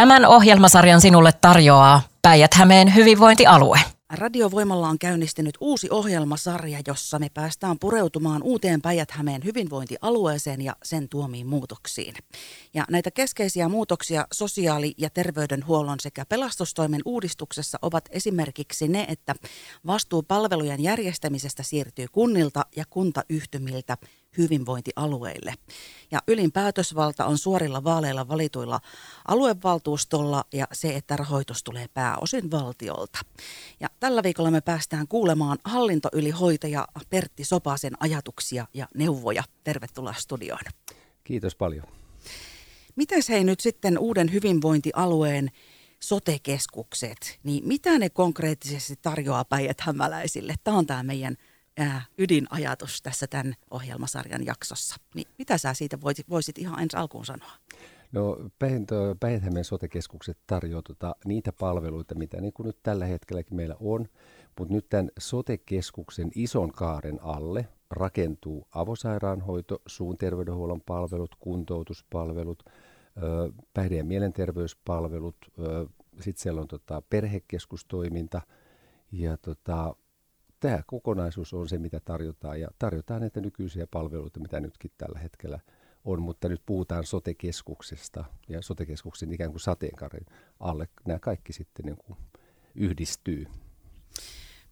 Tämän ohjelmasarjan sinulle tarjoaa Päijät-Hämeen hyvinvointialue. Radiovoimalla on käynnistynyt uusi ohjelmasarja, jossa me päästään pureutumaan uuteen Päijät-Hämeen hyvinvointialueeseen ja sen tuomiin muutoksiin. Ja näitä keskeisiä muutoksia sosiaali- ja terveydenhuollon sekä pelastustoimen uudistuksessa ovat esimerkiksi ne, että vastuu palvelujen järjestämisestä siirtyy kunnilta ja kuntayhtymiltä hyvinvointialueille. Ja ylin päätösvalta on suorilla vaaleilla valituilla aluevaltuustolla ja se, että rahoitus tulee pääosin valtiolta. Ja tällä viikolla me päästään kuulemaan hallintoylihoitaja Pertti Sopasen ajatuksia ja neuvoja. Tervetuloa studioon. Kiitos paljon. Miten hei nyt sitten uuden hyvinvointialueen sotekeskukset, niin mitä ne konkreettisesti tarjoaa päijät-hämäläisille? Tämä on tämä meidän ää, ydinajatus tässä tämän ohjelmasarjan jaksossa. Niin mitä sä siitä voisit, voisit ihan ensi alkuun sanoa? No Päijät-Hämeen sotekeskukset tarjoavat tota, niitä palveluita, mitä niin kuin nyt tällä hetkelläkin meillä on, mutta nyt tämän sotekeskuksen ison kaaren alle rakentuu avosairaanhoito, suun terveydenhuollon palvelut, kuntoutuspalvelut, päihde- ja mielenterveyspalvelut, sitten siellä on tota, perhekeskustoiminta ja tota, tämä kokonaisuus on se, mitä tarjotaan ja tarjotaan näitä nykyisiä palveluita, mitä nytkin tällä hetkellä on, mutta nyt puhutaan sotekeskuksesta ja sotekeskuksen ikään kuin sateenkaaren alle nämä kaikki sitten niin kuin yhdistyy.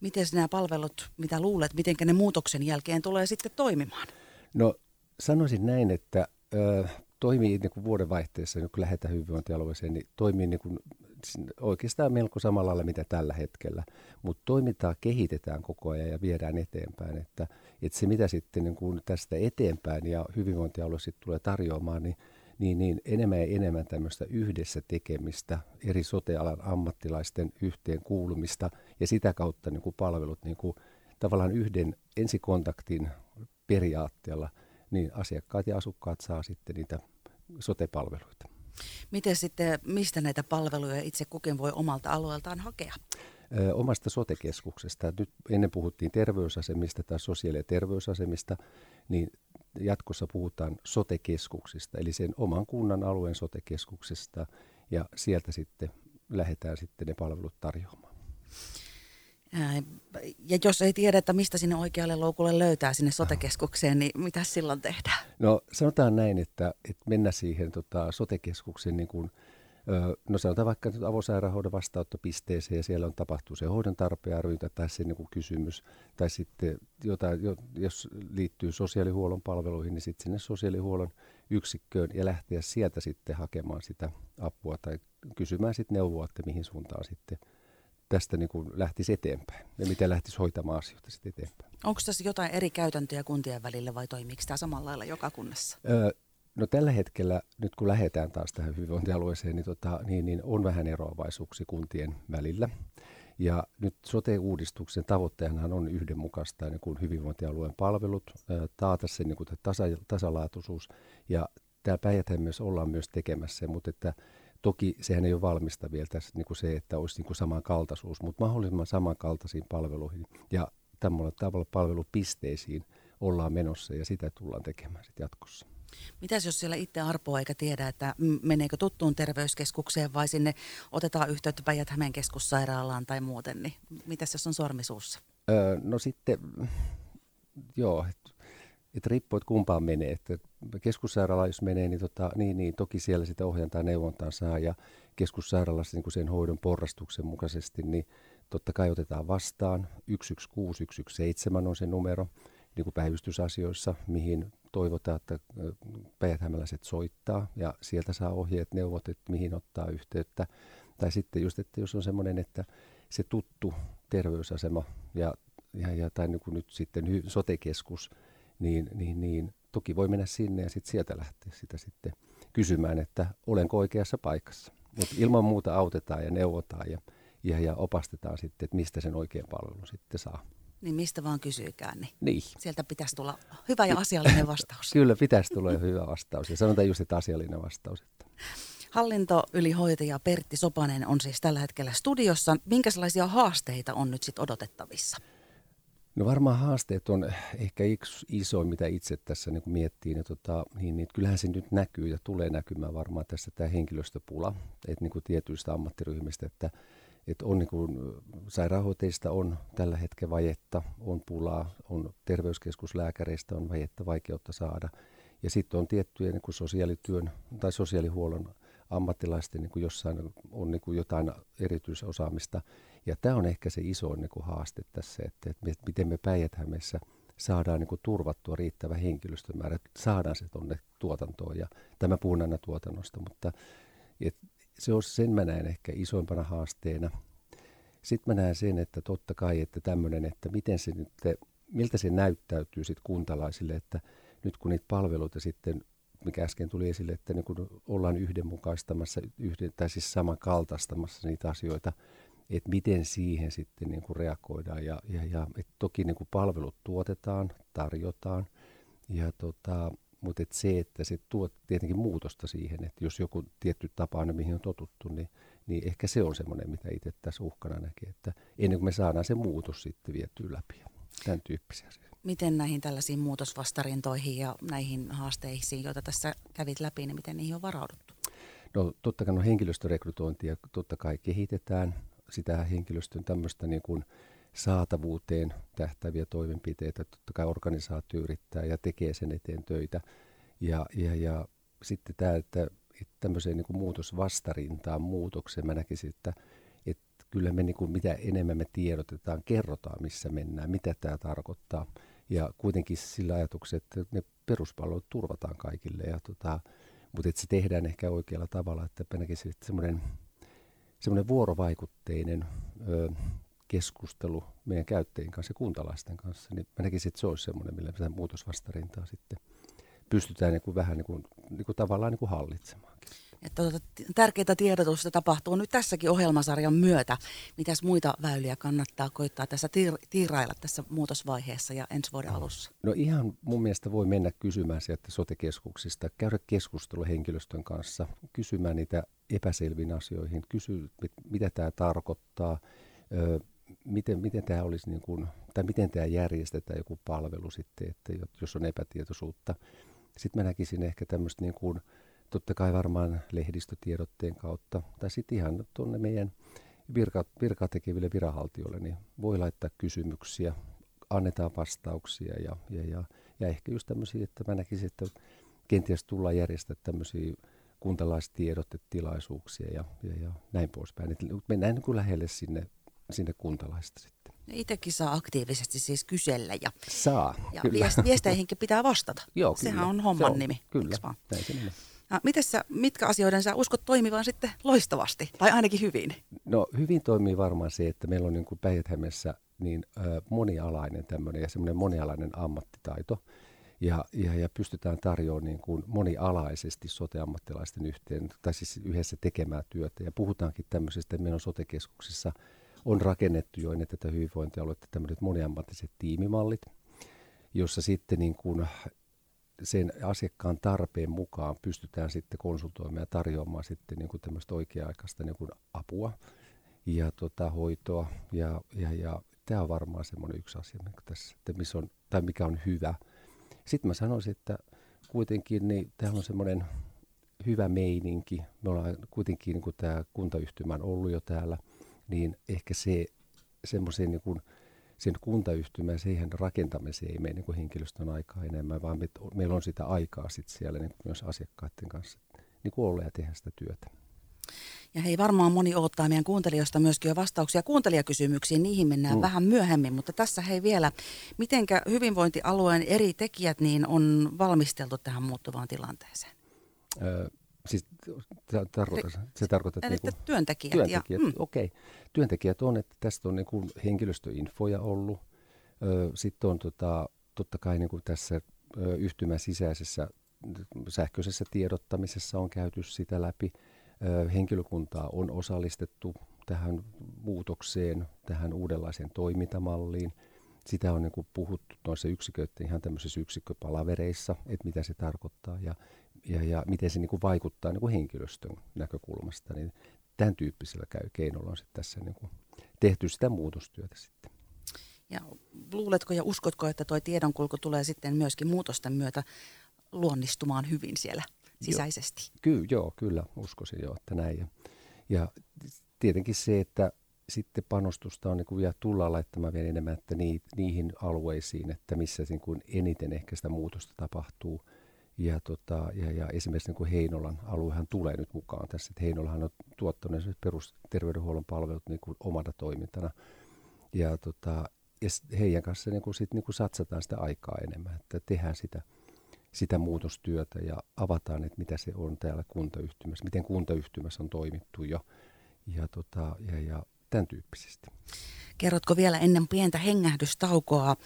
Miten nämä palvelut, mitä luulet, miten ne muutoksen jälkeen tulee sitten toimimaan? No sanoisin näin, että ö, toimii niin kuin vuodenvaihteessa, kun lähdetään hyvinvointialueeseen, niin toimii niin kuin oikeastaan melko samalla lailla mitä tällä hetkellä, mutta toimintaa kehitetään koko ajan ja viedään eteenpäin, että, että se mitä sitten niin kuin tästä eteenpäin ja hyvinvointialue sitten tulee tarjoamaan, niin, niin, niin enemmän ja enemmän tämmöistä yhdessä tekemistä, eri sotealan ammattilaisten yhteen kuulumista ja sitä kautta niin palvelut niin tavallaan yhden ensikontaktin periaatteella, niin asiakkaat ja asukkaat saa sitten niitä sotepalveluita. Miten sitten, mistä näitä palveluja itse kukin voi omalta alueeltaan hakea? Omasta sotekeskuksesta. Nyt ennen puhuttiin terveysasemista tai sosiaali- ja terveysasemista, niin jatkossa puhutaan sotekeskuksista, eli sen oman kunnan alueen sotekeskuksesta, ja sieltä sitten lähdetään sitten ne palvelut tarjoamaan. Ja jos ei tiedä, että mistä sinne oikealle loukulle löytää sinne sotekeskukseen, niin mitä silloin tehdään? No sanotaan näin, että, että mennä siihen tota, sotekeskuksen niin kuin, No sanotaan vaikka nyt avosairaanhoidon vastaanottopisteeseen ja siellä on tapahtuu se hoidon tarpeen tai se niin kysymys. Tai sitten jotain, jos liittyy sosiaalihuollon palveluihin, niin sitten sinne sosiaalihuollon yksikköön ja lähteä sieltä sitten hakemaan sitä apua tai kysymään sitten neuvoa, että mihin suuntaan sitten tästä niin kuin lähtisi eteenpäin ja miten lähtisi hoitamaan asioita sitten eteenpäin. Onko tässä jotain eri käytäntöjä kuntien välillä vai toimiiko tämä samalla lailla joka kunnassa? Öö, no tällä hetkellä, nyt kun lähdetään taas tähän hyvinvointialueeseen, niin, tota, niin, niin on vähän eroavaisuuksia kuntien välillä. Ja nyt sote-uudistuksen tavoitteena on yhdenmukaista niin kuin hyvinvointialueen palvelut, taata se niin kuin tasa, tasalaatuisuus. Ja tämä päijät myös ollaan myös tekemässä, mutta että Toki sehän ei ole valmista vielä tässä niin kuin se, että olisi niin kuin samankaltaisuus, mutta mahdollisimman samankaltaisiin palveluihin ja tämmöillä tavalla palvelupisteisiin ollaan menossa ja sitä tullaan tekemään sitten jatkossa. Mitäs jos siellä itse arpoa eikä tiedä, että meneekö tuttuun terveyskeskukseen vai sinne otetaan yhteyttä päijät keskussairaalaan tai muuten, niin mitäs jos on sormisuussa? Öö, no sitten, joo, että riippuu, että kumpaan menee. Että keskussairaala, jos menee, niin, tota, niin, niin toki siellä sitä ohjantaa neuvontaa saa ja keskussairaalassa niin sen hoidon porrastuksen mukaisesti, niin totta kai otetaan vastaan. 116 117 on se numero niin kuin päivystysasioissa, mihin toivotaan, että päijäthämäläiset soittaa ja sieltä saa ohjeet, neuvot, että mihin ottaa yhteyttä. Tai sitten just, että jos on semmoinen, että se tuttu terveysasema ja, ja, ja tai niin kuin nyt sitten sotekeskus – niin, niin, niin toki voi mennä sinne ja sitten sieltä lähteä sitä sitten kysymään, että olenko oikeassa paikassa. Mutta ilman muuta autetaan ja neuvotaan ja, ja, ja opastetaan sitten, että mistä sen oikean palvelun sitten saa. Niin mistä vaan kysyykään, niin, niin. sieltä pitäisi tulla hyvä ja asiallinen vastaus. Kyllä, pitäisi tulla hyvä vastaus ja sanotaan just, että asiallinen vastaus. Että. Hallintoylihoitaja Pertti Sopanen on siis tällä hetkellä studiossa. Minkälaisia haasteita on nyt sitten odotettavissa? No varmaan haasteet on ehkä iso, mitä itse tässä niin miettii. Ja tota, niin, niin, kyllähän se nyt näkyy ja tulee näkymään varmaan tässä tämä henkilöstöpula että niin kuin tietyistä ammattiryhmistä, että, että on niin kuin, sairaanhoitajista on tällä hetkellä vajetta, on pulaa, on terveyskeskuslääkäreistä on vajetta, vaikeutta saada. Ja sitten on tiettyjä niin kuin sosiaalityön tai sosiaalihuollon ammattilaisten niin kuin jossain on niin kuin jotain erityisosaamista. Ja tämä on ehkä se iso niin kuin haaste tässä, että, että miten me päijät saadaan niin kuin turvattua riittävä henkilöstömäärä, että saadaan se tuonne tuotantoon. Ja tämä puhun aina tuotannosta, mutta et se on sen mä näen ehkä isoimpana haasteena. Sitten mä näen sen, että totta kai, että tämmöinen, että miten se nyt, miltä se näyttäytyy sitten kuntalaisille, että nyt kun niitä palveluita sitten mikä äsken tuli esille, että niin kun ollaan yhdenmukaistamassa yhden, tai siis samankaltaistamassa niitä asioita, että miten siihen sitten niin kuin reagoidaan. Ja, ja, ja että toki niin kuin palvelut tuotetaan, tarjotaan, ja tota, mutta et se, että se tuo tietenkin muutosta siihen, että jos joku tietty tapa on, mihin on totuttu, niin, niin ehkä se on semmoinen, mitä itse tässä uhkana näkee, että ennen kuin me saadaan se muutos sitten vietyä läpi. Tämän tyyppisiä asioita. Miten näihin tällaisiin muutosvastarintoihin ja näihin haasteisiin, joita tässä kävit läpi, niin miten niihin on varauduttu? No totta kai no, henkilöstörekrytointia totta kai kehitetään, sitä henkilöstön tämmöistä niin kuin saatavuuteen tähtäviä toimenpiteitä. Totta kai organisaatio yrittää ja tekee sen eteen töitä. Ja, ja, ja sitten tämä, että, että tämmöiseen niin kuin muutosvastarintaan muutokseen mä näkisin, että, että kyllä me niin kuin, mitä enemmän me tiedotetaan, kerrotaan missä mennään, mitä tämä tarkoittaa. Ja kuitenkin sillä ajatuksella, että ne peruspalvelut turvataan kaikille. Ja tota, mutta että se tehdään ehkä oikealla tavalla, että mä näkisin, että semmoinen semmoinen vuorovaikutteinen ö, keskustelu meidän käyttäjien kanssa ja kuntalaisten kanssa, niin mä näkisin, että se olisi semmoinen, millä muutosvastarintaa sitten pystytään niin kuin vähän niin kuin, niin kuin tavallaan niin kuin hallitsemaan. Että tuota, tärkeää tiedotusta tapahtuu nyt tässäkin ohjelmasarjan myötä. Mitäs muita väyliä kannattaa koittaa tässä tiir- tiirailla tässä muutosvaiheessa ja ensi vuoden alussa? No ihan mun mielestä voi mennä kysymään sieltä sotekeskuksista, käydä keskustelu henkilöstön kanssa, kysymään niitä epäselviin asioihin, kysy, mit, mitä tämä tarkoittaa, ö, miten, miten tämä olisi niin kuin, tai miten tämä järjestetään joku palvelu sitten, että jos on epätietoisuutta. Sitten mä näkisin ehkä tämmöistä niin kuin, totta kai varmaan lehdistötiedotteen kautta, tai sitten ihan tuonne meidän virka, virkaa tekeville viranhaltijoille, niin voi laittaa kysymyksiä, annetaan vastauksia ja, ja, ja, ja ehkä just tämmöisiä, että mä näkisin, että kenties tullaan järjestää tämmöisiä kuntalaistiedottetilaisuuksia ja, ja, ja näin poispäin. Et mennään niin kuin lähelle sinne, sinne kuntalaista sitten. Itsekin saa aktiivisesti siis kysellä ja, saa, ja kyllä. viesteihinkin pitää vastata. Joo, Sehän kyllä. on homman Se on, nimi. Kyllä, näin se Ja miten sä, mitkä asioiden sä uskot toimivan sitten loistavasti, tai ainakin hyvin? No hyvin toimii varmaan se, että meillä on niin kuin päijät niin monialainen tämmöinen ja semmoinen monialainen ammattitaito. Ja, ja, ja pystytään tarjoamaan niin kuin monialaisesti soteammattilaisten yhteen, tai siis yhdessä tekemään työtä. Ja puhutaankin tämmöisestä, että meillä on sotekeskuksissa on rakennettu jo ennen tätä hyvinvointialuetta tämmöiset moniammattiset tiimimallit, jossa sitten niin kuin sen asiakkaan tarpeen mukaan pystytään sitten konsultoimaan ja tarjoamaan sitten niin kuin tämmöistä oikea-aikaista niin kuin apua ja tota, hoitoa. Ja, ja, ja tämä on varmaan semmoinen yksi asia, mikä tässä, että missä on, tai mikä on hyvä. Sitten mä sanoisin, että kuitenkin niin täällä on semmoinen hyvä meininki. Me ollaan kuitenkin, niin kuin tämä kuntayhtymä on ollut jo täällä, niin ehkä se semmoisen niin kuin, sen kuntayhtymän siihen rakentamiseen ei mene niin henkilöstön aikaa enemmän, vaan me, meillä on sitä aikaa sit siellä niin myös asiakkaiden kanssa niin kuin olla ja tehdä sitä työtä. Ja hei, varmaan moni odottaa meidän kuuntelijoista myöskin jo vastauksia kuuntelijakysymyksiin. Niihin mennään mm. vähän myöhemmin, mutta tässä hei vielä, mitenkä hyvinvointialueen eri tekijät niin on valmisteltu tähän muuttuvaan tilanteeseen? Öö, siis tarkoitan, se tarkoittaa, että, niinku, työntekijät. työntekijät ja, mm. Okei, okay. työntekijät on, että tästä on niinku henkilöstöinfoja ollut. Sitten on tota, totta kai niinku tässä yhtymän sisäisessä sähköisessä tiedottamisessa on käyty sitä läpi henkilökuntaa on osallistettu tähän muutokseen, tähän uudenlaiseen toimintamalliin. Sitä on niin puhuttu noissa yksiköiden ihan tämmöisissä yksikköpalavereissa, että mitä se tarkoittaa ja, ja, ja miten se niin kuin vaikuttaa niin kuin henkilöstön näkökulmasta. Niin tämän tyyppisellä käy keinolla on sitten tässä niin kuin tehty sitä muutostyötä sitten. Ja luuletko ja uskotko, että tuo tiedonkulku tulee sitten myöskin muutosten myötä luonnistumaan hyvin siellä sisäisesti? Jo, ky, joo, kyllä uskoisin jo, että näin. Ja, ja tietenkin se, että sitten panostusta on niin kuin vielä tullaan laittamaan vielä enemmän että ni, niihin alueisiin, että missä niin kuin eniten ehkä sitä muutosta tapahtuu. Ja, tota, ja, ja esimerkiksi niin kuin Heinolan aluehan tulee nyt mukaan tässä. Että Heinolahan on tuottanut perusterveydenhuollon palvelut niin kuin omana toimintana. Ja, tota, ja heidän kanssa niin kuin sit, niin kuin satsataan sitä aikaa enemmän, että tehdään sitä, sitä muutostyötä ja avataan, että mitä se on täällä kuntayhtymässä, miten kuntayhtymässä on toimittu jo. Ja, tota, ja, ja tämän tyyppisesti. Kerrotko vielä ennen pientä hengähdystaukoa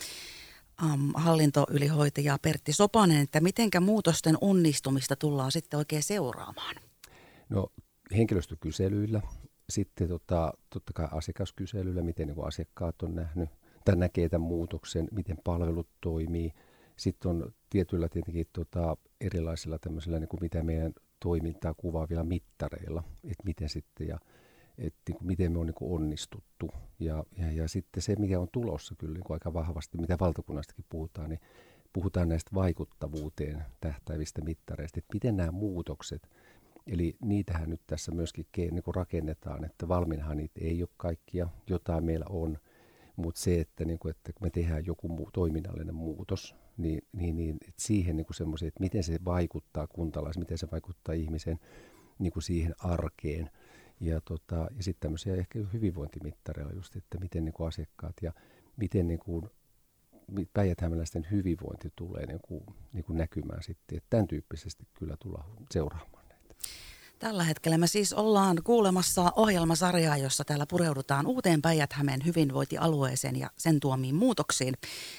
um, hallintoylihoitaja Pertti Sopanen, että mitenkä muutosten onnistumista tullaan sitten oikein seuraamaan? No henkilöstökyselyillä, sitten tota, totta kai asiakaskyselyillä, miten niin asiakkaat on nähnyt tai näkee tämän muutoksen, miten palvelut toimii. Sitten on tietyillä tietenkin tota, erilaisilla tämmöisillä, niin kuin mitä meidän toimintaa kuvaavilla mittareilla, että miten sitten ja että niin kuin miten me on niin kuin onnistuttu. Ja, ja, ja sitten se, mikä on tulossa kyllä niin kuin aika vahvasti, mitä valtakunnastakin puhutaan, niin puhutaan näistä vaikuttavuuteen tähtävistä mittareista, että miten nämä muutokset, eli niitähän nyt tässä myöskin niin kuin rakennetaan, että valmiinhan niitä ei ole kaikkia, jotain meillä on, mutta se, että, niin kuin, että kun me tehdään joku muu, toiminnallinen muutos, niin, niin, niin että siihen niin semmoisen, että miten se vaikuttaa kuntalaisen, miten se vaikuttaa ihmisen niin kuin siihen arkeen – ja, tota, ja sitten tämmöisiä ehkä hyvinvointimittareilla just, että miten niin kuin asiakkaat ja miten niin kuin päijät hyvinvointi tulee niin kuin, niin kuin näkymään sitten. Että tämän tyyppisesti kyllä tullaan seuraamaan näitä. Tällä hetkellä me siis ollaan kuulemassa ohjelmasarjaa, jossa täällä pureudutaan uuteen päijät hyvinvointialueeseen ja sen tuomiin muutoksiin.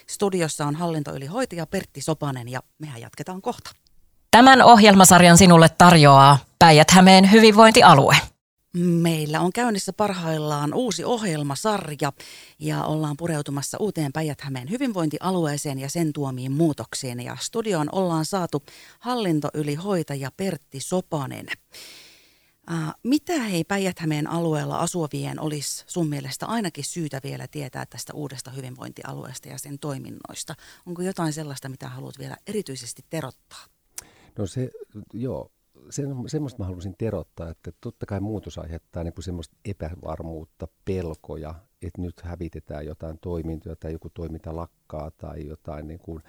Studiossa on hallintoylihoitaja Pertti Sopanen ja mehän jatketaan kohta. Tämän ohjelmasarjan sinulle tarjoaa päijät hyvinvointialue. Meillä on käynnissä parhaillaan uusi ohjelmasarja ja ollaan pureutumassa uuteen päijät hyvinvointialueeseen ja sen tuomiin muutoksiin. Ja studioon ollaan saatu hallintoylihoitaja Pertti Sopanen. Äh, mitä hei päijät alueella asuvien olisi sun mielestä ainakin syytä vielä tietää tästä uudesta hyvinvointialueesta ja sen toiminnoista? Onko jotain sellaista, mitä haluat vielä erityisesti terottaa? No se, joo, sen, semmoista mä haluaisin terottaa, että totta kai muutos aiheuttaa niin kuin semmoista epävarmuutta, pelkoja, että nyt hävitetään jotain toimintoja tai joku toiminta lakkaa tai jotain niin kuin,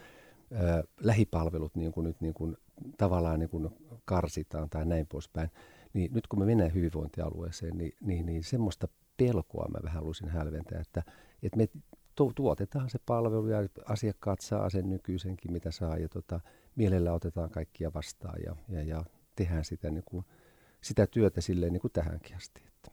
ö, lähipalvelut niin kuin nyt niin kuin, tavallaan niin kuin karsitaan tai näin poispäin. Niin nyt kun me mennään hyvinvointialueeseen, niin, niin, niin semmoista pelkoa mä vähän haluaisin hälventää, että, että me tuotetaan se palvelu ja asiakkaat saa sen nykyisenkin, mitä saa ja tota, mielellä otetaan kaikkia vastaan ja, ja, ja tehdään sitä, niin kuin, sitä työtä silleen niin kuin tähänkin asti. Että.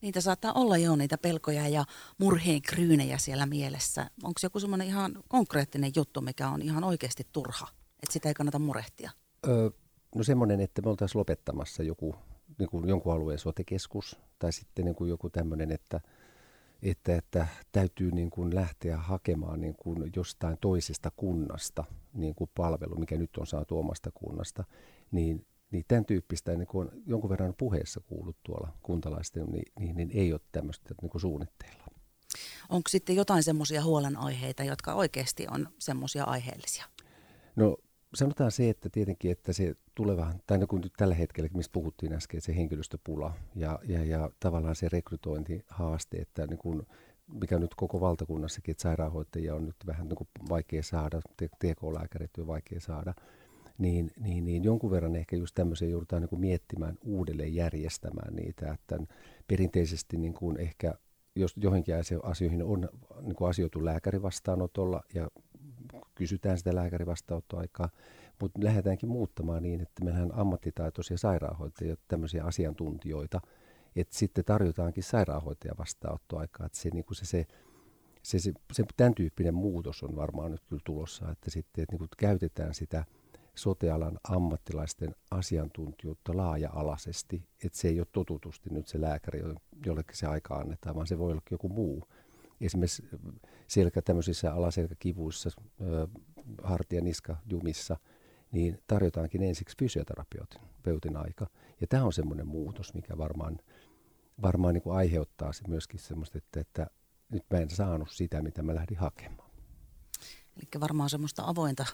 Niitä saattaa olla jo niitä pelkoja ja murheen kryynejä siellä mielessä. Onko joku semmoinen ihan konkreettinen juttu, mikä on ihan oikeasti turha, että sitä ei kannata murehtia? Öö, no semmoinen, että me oltaisiin lopettamassa joku, niin kuin jonkun alueen sotekeskus tai sitten niin kuin joku tämmöinen, että, että, että täytyy niin kuin lähteä hakemaan niin kuin jostain toisesta kunnasta niin kuin palvelu, mikä nyt on saatu omasta kunnasta, niin niin tämän tyyppistä niin kuin on jonkun verran puheessa kuullut tuolla kuntalaisten, niin, niin, niin ei ole tämmöistä niin kuin suunnitteilla. Onko sitten jotain semmoisia huolenaiheita, jotka oikeasti on semmoisia aiheellisia? No sanotaan se, että tietenkin, että se tuleva, tai no kun nyt tällä hetkellä, mistä puhuttiin äsken, se henkilöstöpula ja, ja, ja tavallaan se rekrytointihaaste, että niin kun, mikä nyt koko valtakunnassakin, että sairaanhoitajia on nyt vähän niin kuin vaikea saada, TK-lääkärit on vaikea saada, niin, niin, niin jonkun verran ehkä just tämmöisiä joudutaan niin kuin miettimään uudelleen järjestämään niitä, että perinteisesti niin kuin ehkä jos johonkin asioihin on niin kuin asioitu lääkärivastaanotolla ja kysytään sitä lääkärivastaanottoaikaa, mutta lähdetäänkin muuttamaan niin, että meillähän ammattitaitoisia sairaanhoitajia, tämmöisiä asiantuntijoita, että sitten tarjotaankin sairaanhoitajan vastaanottoaikaa, että se, niin kuin se, se se, se, se, tämän tyyppinen muutos on varmaan nyt kyllä tulossa, että sitten että niin kuin käytetään sitä sotealan ammattilaisten asiantuntijuutta laaja-alaisesti, että se ei ole totutusti nyt se lääkäri, jollekin se aika annetaan, vaan se voi olla joku muu. Esimerkiksi selkä tämmöisissä alaselkäkivuissa, hartia, niska, jumissa, niin tarjotaankin ensiksi fysioterapeutin aika. Ja tämä on semmoinen muutos, mikä varmaan, varmaan niin kuin aiheuttaa se myöskin semmoista, että, että nyt mä en saanut sitä, mitä mä lähdin hakemaan. Eli varmaan semmoista avointa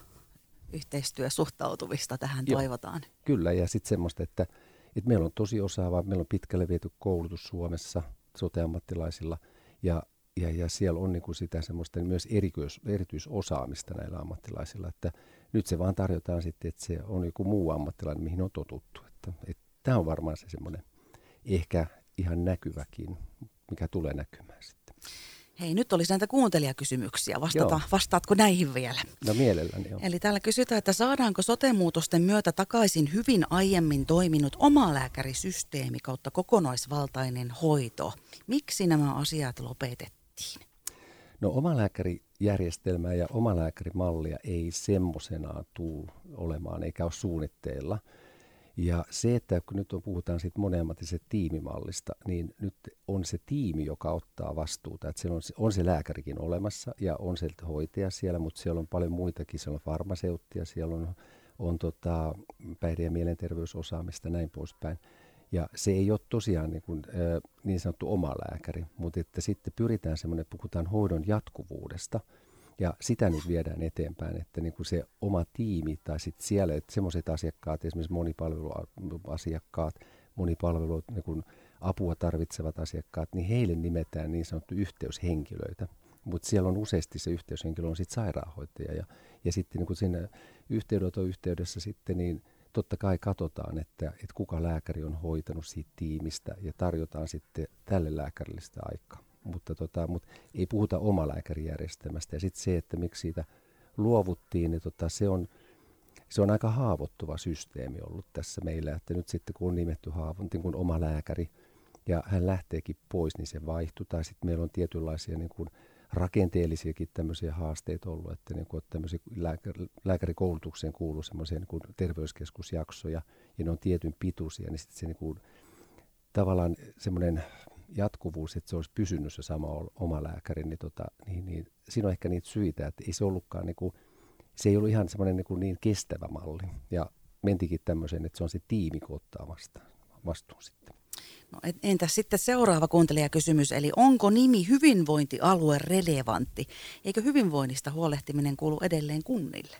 yhteistyösuhtautumista tähän Joo, toivotaan. Kyllä, ja sitten semmoista, että, että meillä on tosi osaava, meillä on pitkälle viety koulutus Suomessa soteammattilaisilla, ja, ja, ja siellä on niin kuin sitä semmoista myös erityis, erityisosaamista näillä ammattilaisilla, että nyt se vaan tarjotaan sitten, että se on joku muu ammattilainen, mihin on totuttu. Että, että tämä on varmaan se semmoinen ehkä ihan näkyväkin, mikä tulee näkymään sitten. Hei, nyt olisi näitä kuuntelijakysymyksiä. Vastata, vastaatko näihin vielä? No mielelläni joo. Eli täällä kysytään, että saadaanko sotemuutosten myötä takaisin hyvin aiemmin toiminut omalääkärisysteemi kautta kokonaisvaltainen hoito? Miksi nämä asiat lopetettiin? No omalääkärijärjestelmää ja omalääkärimallia ei semmoisenaan tule olemaan eikä ole suunnitteilla – ja se, että kun nyt on, puhutaan siitä moniammatisesta tiimimallista, niin nyt on se tiimi, joka ottaa vastuuta. Että siellä on, on se lääkärikin olemassa ja on se hoitaja siellä, mutta siellä on paljon muitakin. Siellä on farmaseuttia, siellä on, on tota, päihde- ja mielenterveysosaamista näin poispäin. Ja se ei ole tosiaan niin, kuin, niin sanottu oma lääkäri, mutta että sitten pyritään semmoinen, puhutaan hoidon jatkuvuudesta – ja sitä nyt viedään eteenpäin, että niin kuin se oma tiimi tai sitten siellä, että semmoiset asiakkaat, esimerkiksi monipalveluasiakkaat, monipalvelu niin kuin apua tarvitsevat asiakkaat, niin heille nimetään niin sanottu yhteyshenkilöitä. Mutta siellä on useasti se yhteyshenkilö on sitten sairaanhoitaja. Ja, ja sitten niin kuin siinä yhteydenoton yhteydessä sitten niin totta kai katsotaan, että, että kuka lääkäri on hoitanut siitä tiimistä ja tarjotaan sitten tälle lääkärille sitä aikaa mutta, tota, mutta ei puhuta omalääkärijärjestelmästä. Ja sitten se, että miksi siitä luovuttiin, niin tota, se, on, se on aika haavoittuva systeemi ollut tässä meillä, että nyt sitten kun on nimetty niin kuin oma lääkäri ja hän lähteekin pois, niin se vaihtuu. Tai sitten meillä on tietynlaisia niin kuin rakenteellisiakin tämmöisiä haasteita ollut, että niin kuin tämmöisiä lääkäri, lääkärikoulutukseen kuuluu semmoisia niin terveyskeskusjaksoja ja ne on tietyn pituisia, niin sitten se niin kuin, tavallaan semmoinen jatkuvuus, että se olisi pysynyt se sama oma lääkäri, niin, tota, niin, niin siinä on ehkä niitä syitä, että ei se ollutkaan niin kuin, se ei ollut ihan semmoinen niin, niin kestävä malli. Ja mentikin tämmöiseen, että se on se tiimi, kun ottaa vastaan, vastuun sitten. No entäs sitten seuraava kuuntelijakysymys, eli onko nimi hyvinvointialue relevantti? Eikö hyvinvoinnista huolehtiminen kuulu edelleen kunnille?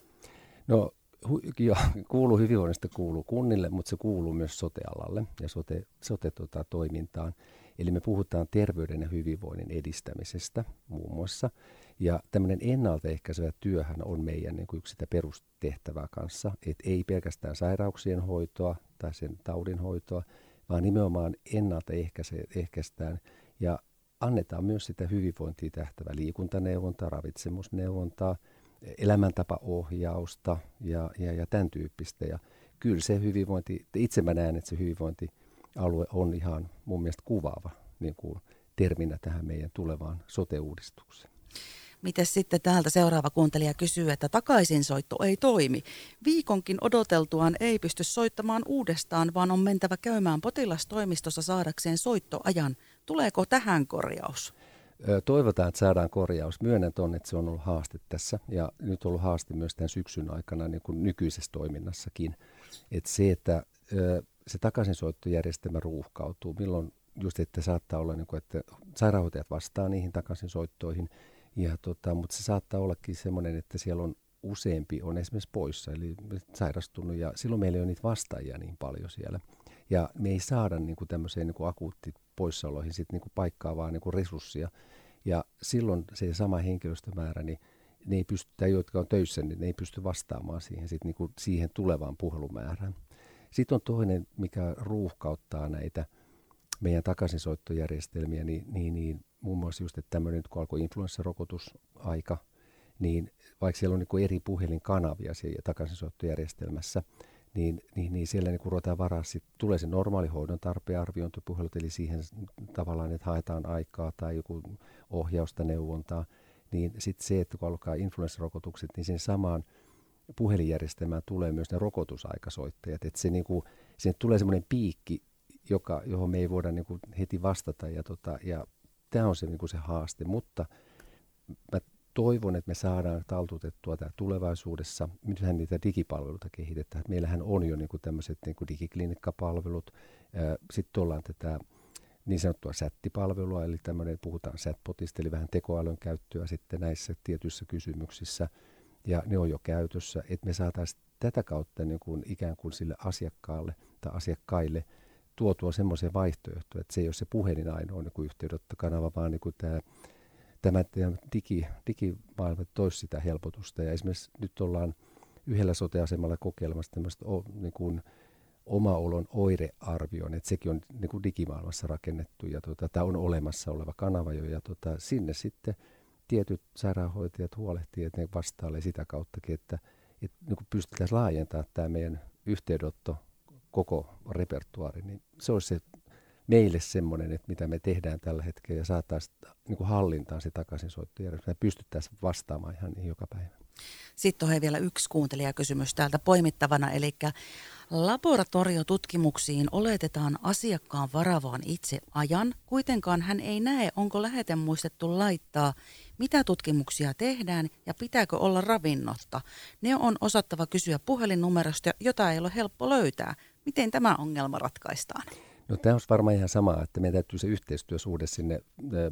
No hu, jo, kuuluu hyvinvoinnista kuuluu kunnille, mutta se kuuluu myös sotealalle ja sote, sote-toimintaan. Tota, Eli me puhutaan terveyden ja hyvinvoinnin edistämisestä muun muassa. Ja tämmöinen ennaltaehkäisevä työhän on meidän niin kuin yksi sitä perustehtävää kanssa. Että ei pelkästään sairauksien hoitoa tai sen taudin hoitoa, vaan nimenomaan ennaltaehkäistään ja annetaan myös sitä hyvinvointia tähtävää liikuntaneuvontaa, ravitsemusneuvontaa, elämäntapaohjausta ja, ja, ja tämän tyyppistä. Ja kyllä se hyvinvointi, itse mä näen, että se hyvinvointi alue on ihan mun mielestä kuvaava niin kuin terminä tähän meidän tulevaan sote-uudistukseen. Miten sitten täältä seuraava kuuntelija kysyy, että takaisinsoitto ei toimi. Viikonkin odoteltuaan ei pysty soittamaan uudestaan, vaan on mentävä käymään potilastoimistossa saadakseen soittoajan. Tuleeko tähän korjaus? Toivotaan, että saadaan korjaus. Myönnän tuonne, että se on ollut haaste tässä ja nyt on ollut haaste myös tämän syksyn aikana niin kuin nykyisessä toiminnassakin. Että se, että se takaisinsoittojärjestelmä ruuhkautuu, milloin just, että saattaa olla, niin kuin, että sairaanhoitajat vastaa niihin takaisinsoittoihin, ja tota, mutta se saattaa ollakin semmoinen, että siellä on useampi on esimerkiksi poissa, eli sairastunut, ja silloin meillä ei ole niitä vastaajia niin paljon siellä. Ja me ei saada niin kuin tämmöiseen niin kuin akuutti poissaoloihin sit niin kuin paikkaa, vaan niin kuin resurssia. Ja silloin se sama henkilöstömäärä, niin ne ei pysty, tai jotka on töissä, niin ne ei pysty vastaamaan siihen, sit niin kuin siihen tulevaan puhelumäärään. Sitten on toinen, mikä ruuhkauttaa näitä meidän takaisinsoittojärjestelmiä, niin, niin, niin muun muassa just, että tämmöinen, kun alkoi influenssarokotusaika, niin vaikka siellä on niin eri puhelinkanavia siellä takaisinsoittojärjestelmässä, niin, niin, niin siellä niin ruvetaan varaa, sit tulee se normaali hoidon tarpeen arviointipuhelut, eli siihen tavallaan, että haetaan aikaa tai joku ohjausta, neuvontaa, niin sitten se, että kun alkaa influenssarokotukset, niin sen samaan puhelinjärjestelmään tulee myös ne rokotusaikasoittajat, että se niin kuin, sinne tulee semmoinen piikki, joka, johon me ei voida niin kuin heti vastata ja, tota, ja tämä on se, niin kuin se haaste, mutta mä toivon, että me saadaan taltutettua tämä tulevaisuudessa. Nythän niitä digipalveluita kehitetään. Meillähän on jo niin kuin tämmöiset niin kuin digiklinikkapalvelut. Sitten ollaan tätä niin sanottua sättipalvelua, eli tämmöinen, puhutaan chatbotista, eli vähän tekoälyn käyttöä sitten näissä tietyissä kysymyksissä, ja ne on jo käytössä, että me saataisiin tätä kautta niin kuin ikään kuin sille asiakkaalle tai asiakkaille tuotua semmoisia vaihtoehtoja, että se ei ole se puhelin ainoa niin yhteydenottokanava, vaan niin kuin tämä, tämä, tämä digi, digimaailma toisi sitä helpotusta. Ja esimerkiksi nyt ollaan yhdellä soteasemalla kokeilemassa tämmöistä niin kuin, oma olon oirearvioon, että sekin on niin kuin digimaailmassa rakennettu ja tota, tämä on olemassa oleva kanava jo ja tota, sinne sitten tietyt sairaanhoitajat huolehtii, että ne vastailee sitä kauttakin, että, että niin kuin pystytään laajentamaan tämä meidän yhteydenotto koko repertuaari, niin se olisi se meille semmoinen, että mitä me tehdään tällä hetkellä ja saataisiin niin hallintaan se takaisinsoittojärjestelmä ja pystyttäisiin vastaamaan ihan niin joka päivä. Sitten on vielä yksi kuuntelijakysymys täältä poimittavana, eli laboratoriotutkimuksiin oletetaan asiakkaan varavaan itse ajan. Kuitenkaan hän ei näe, onko lähete muistettu laittaa, mitä tutkimuksia tehdään ja pitääkö olla ravinnotta. Ne on osattava kysyä puhelinnumerosta, jota ei ole helppo löytää. Miten tämä ongelma ratkaistaan? No tämä on varmaan ihan sama, että meidän täytyy se yhteistyösuhde sinne.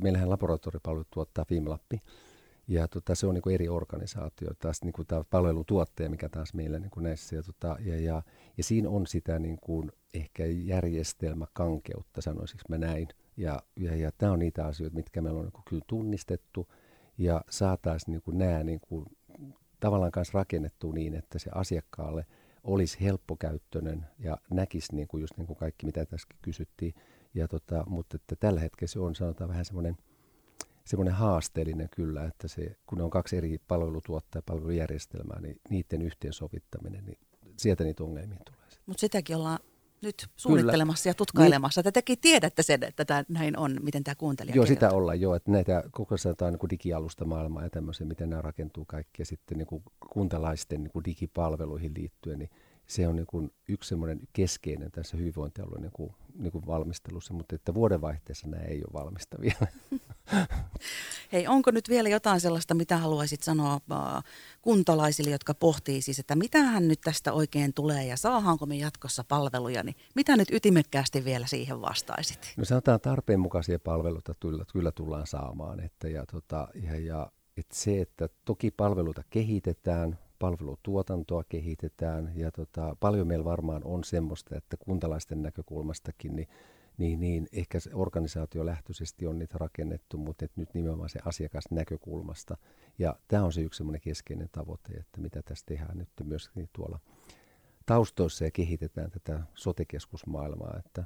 Meillähän laboratoriopalvelut tuottaa Fimlappi, ja tota, se on niin kuin eri organisaatio, taas niin kuin tämä palvelutuottaja, mikä taas meillä niin kuin näissä. Ja, tota, ja, ja, ja siinä on sitä niin kuin ehkä järjestelmäkankeutta, sanoisiko mä näin. Ja, ja, ja tämä on niitä asioita, mitkä meillä on niin kuin kyllä tunnistettu ja saataisiin niin kuin nämä niin kuin, tavallaan kanssa rakennettu niin, että se asiakkaalle olisi helppokäyttöinen ja näkisi niin kuin just niin kuin kaikki, mitä tässä kysyttiin. Ja tota, mutta että tällä hetkellä se on sanotaan vähän semmoinen – semmoinen haasteellinen kyllä, että se, kun ne on kaksi eri palvelutuottajaa, palvelujärjestelmää, niin niiden yhteensovittaminen, niin sieltä niitä ongelmia tulee. Mutta sitäkin ollaan nyt suunnittelemassa kyllä. ja tutkailemassa. Niin. Tekin tiedätte sen, että tämä näin on, miten tämä kuuntelija Joo, kirjoittaa. sitä ollaan jo, että näitä koko ajan niin digialusta maailmaa ja tämmöisiä, miten nämä rakentuu kaikki ja sitten niin kuin kuntalaisten niin kuin digipalveluihin liittyen, niin se on niin kuin yksi semmoinen keskeinen tässä hyvinvointialueen niin kuin, niin kuin valmistelussa, mutta että vuodenvaihteessa nämä ei ole valmista vielä. Hei, onko nyt vielä jotain sellaista, mitä haluaisit sanoa äh, kuntalaisille, jotka pohtii siis, että mitähän nyt tästä oikein tulee ja saahanko me jatkossa palveluja, niin mitä nyt ytimekkäästi vielä siihen vastaisit? No sanotaan tarpeen mukaisia palveluita kyllä, kyllä tullaan saamaan, että ja, tota, ja, ja että se, että toki palveluita kehitetään, palvelutuotantoa kehitetään ja tota, paljon meillä varmaan on semmoista, että kuntalaisten näkökulmastakin niin, niin, niin ehkä se organisaatiolähtöisesti on niitä rakennettu, mutta et nyt nimenomaan se asiakasnäkökulmasta. Ja tämä on se yksi semmoinen keskeinen tavoite, että mitä tässä tehdään nyt myös niin tuolla taustoissa ja kehitetään tätä sotekeskusmaailmaa, että,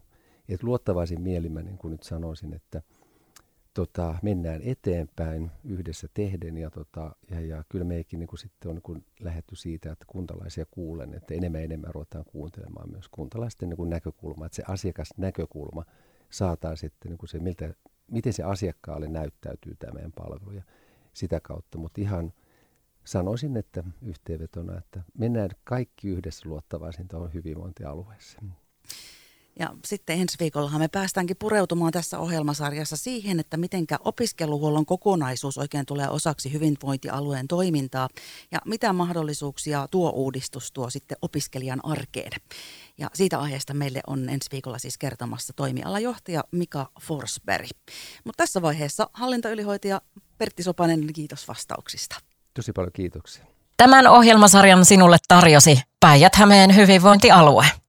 että luottavaisin mielimä, niin kuin nyt sanoisin, että – tota, mennään eteenpäin yhdessä tehden ja, tota, ja, ja kyllä meikin niin sitten on niin lähetty siitä, että kuntalaisia kuulen, että enemmän ja enemmän ruvetaan kuuntelemaan myös kuntalaisten niin näkökulmaa, että se asiakasnäkökulma saataan sitten niin se, miltä, miten se asiakkaalle näyttäytyy tämä meidän palvelu ja sitä kautta, mutta ihan sanoisin, että yhteenvetona, että mennään kaikki yhdessä luottavaisin tuohon hyvinvointialueeseen. Ja sitten ensi viikollahan me päästäänkin pureutumaan tässä ohjelmasarjassa siihen, että mitenkä opiskeluhuollon kokonaisuus oikein tulee osaksi hyvinvointialueen toimintaa ja mitä mahdollisuuksia tuo uudistus tuo sitten opiskelijan arkeen. Ja siitä aiheesta meille on ensi viikolla siis kertomassa toimialajohtaja Mika Forsberg. Mutta tässä vaiheessa hallintoylihoitaja Pertti Sopanen, kiitos vastauksista. Tosi paljon kiitoksia. Tämän ohjelmasarjan sinulle tarjosi Päijät-Hämeen hyvinvointialue.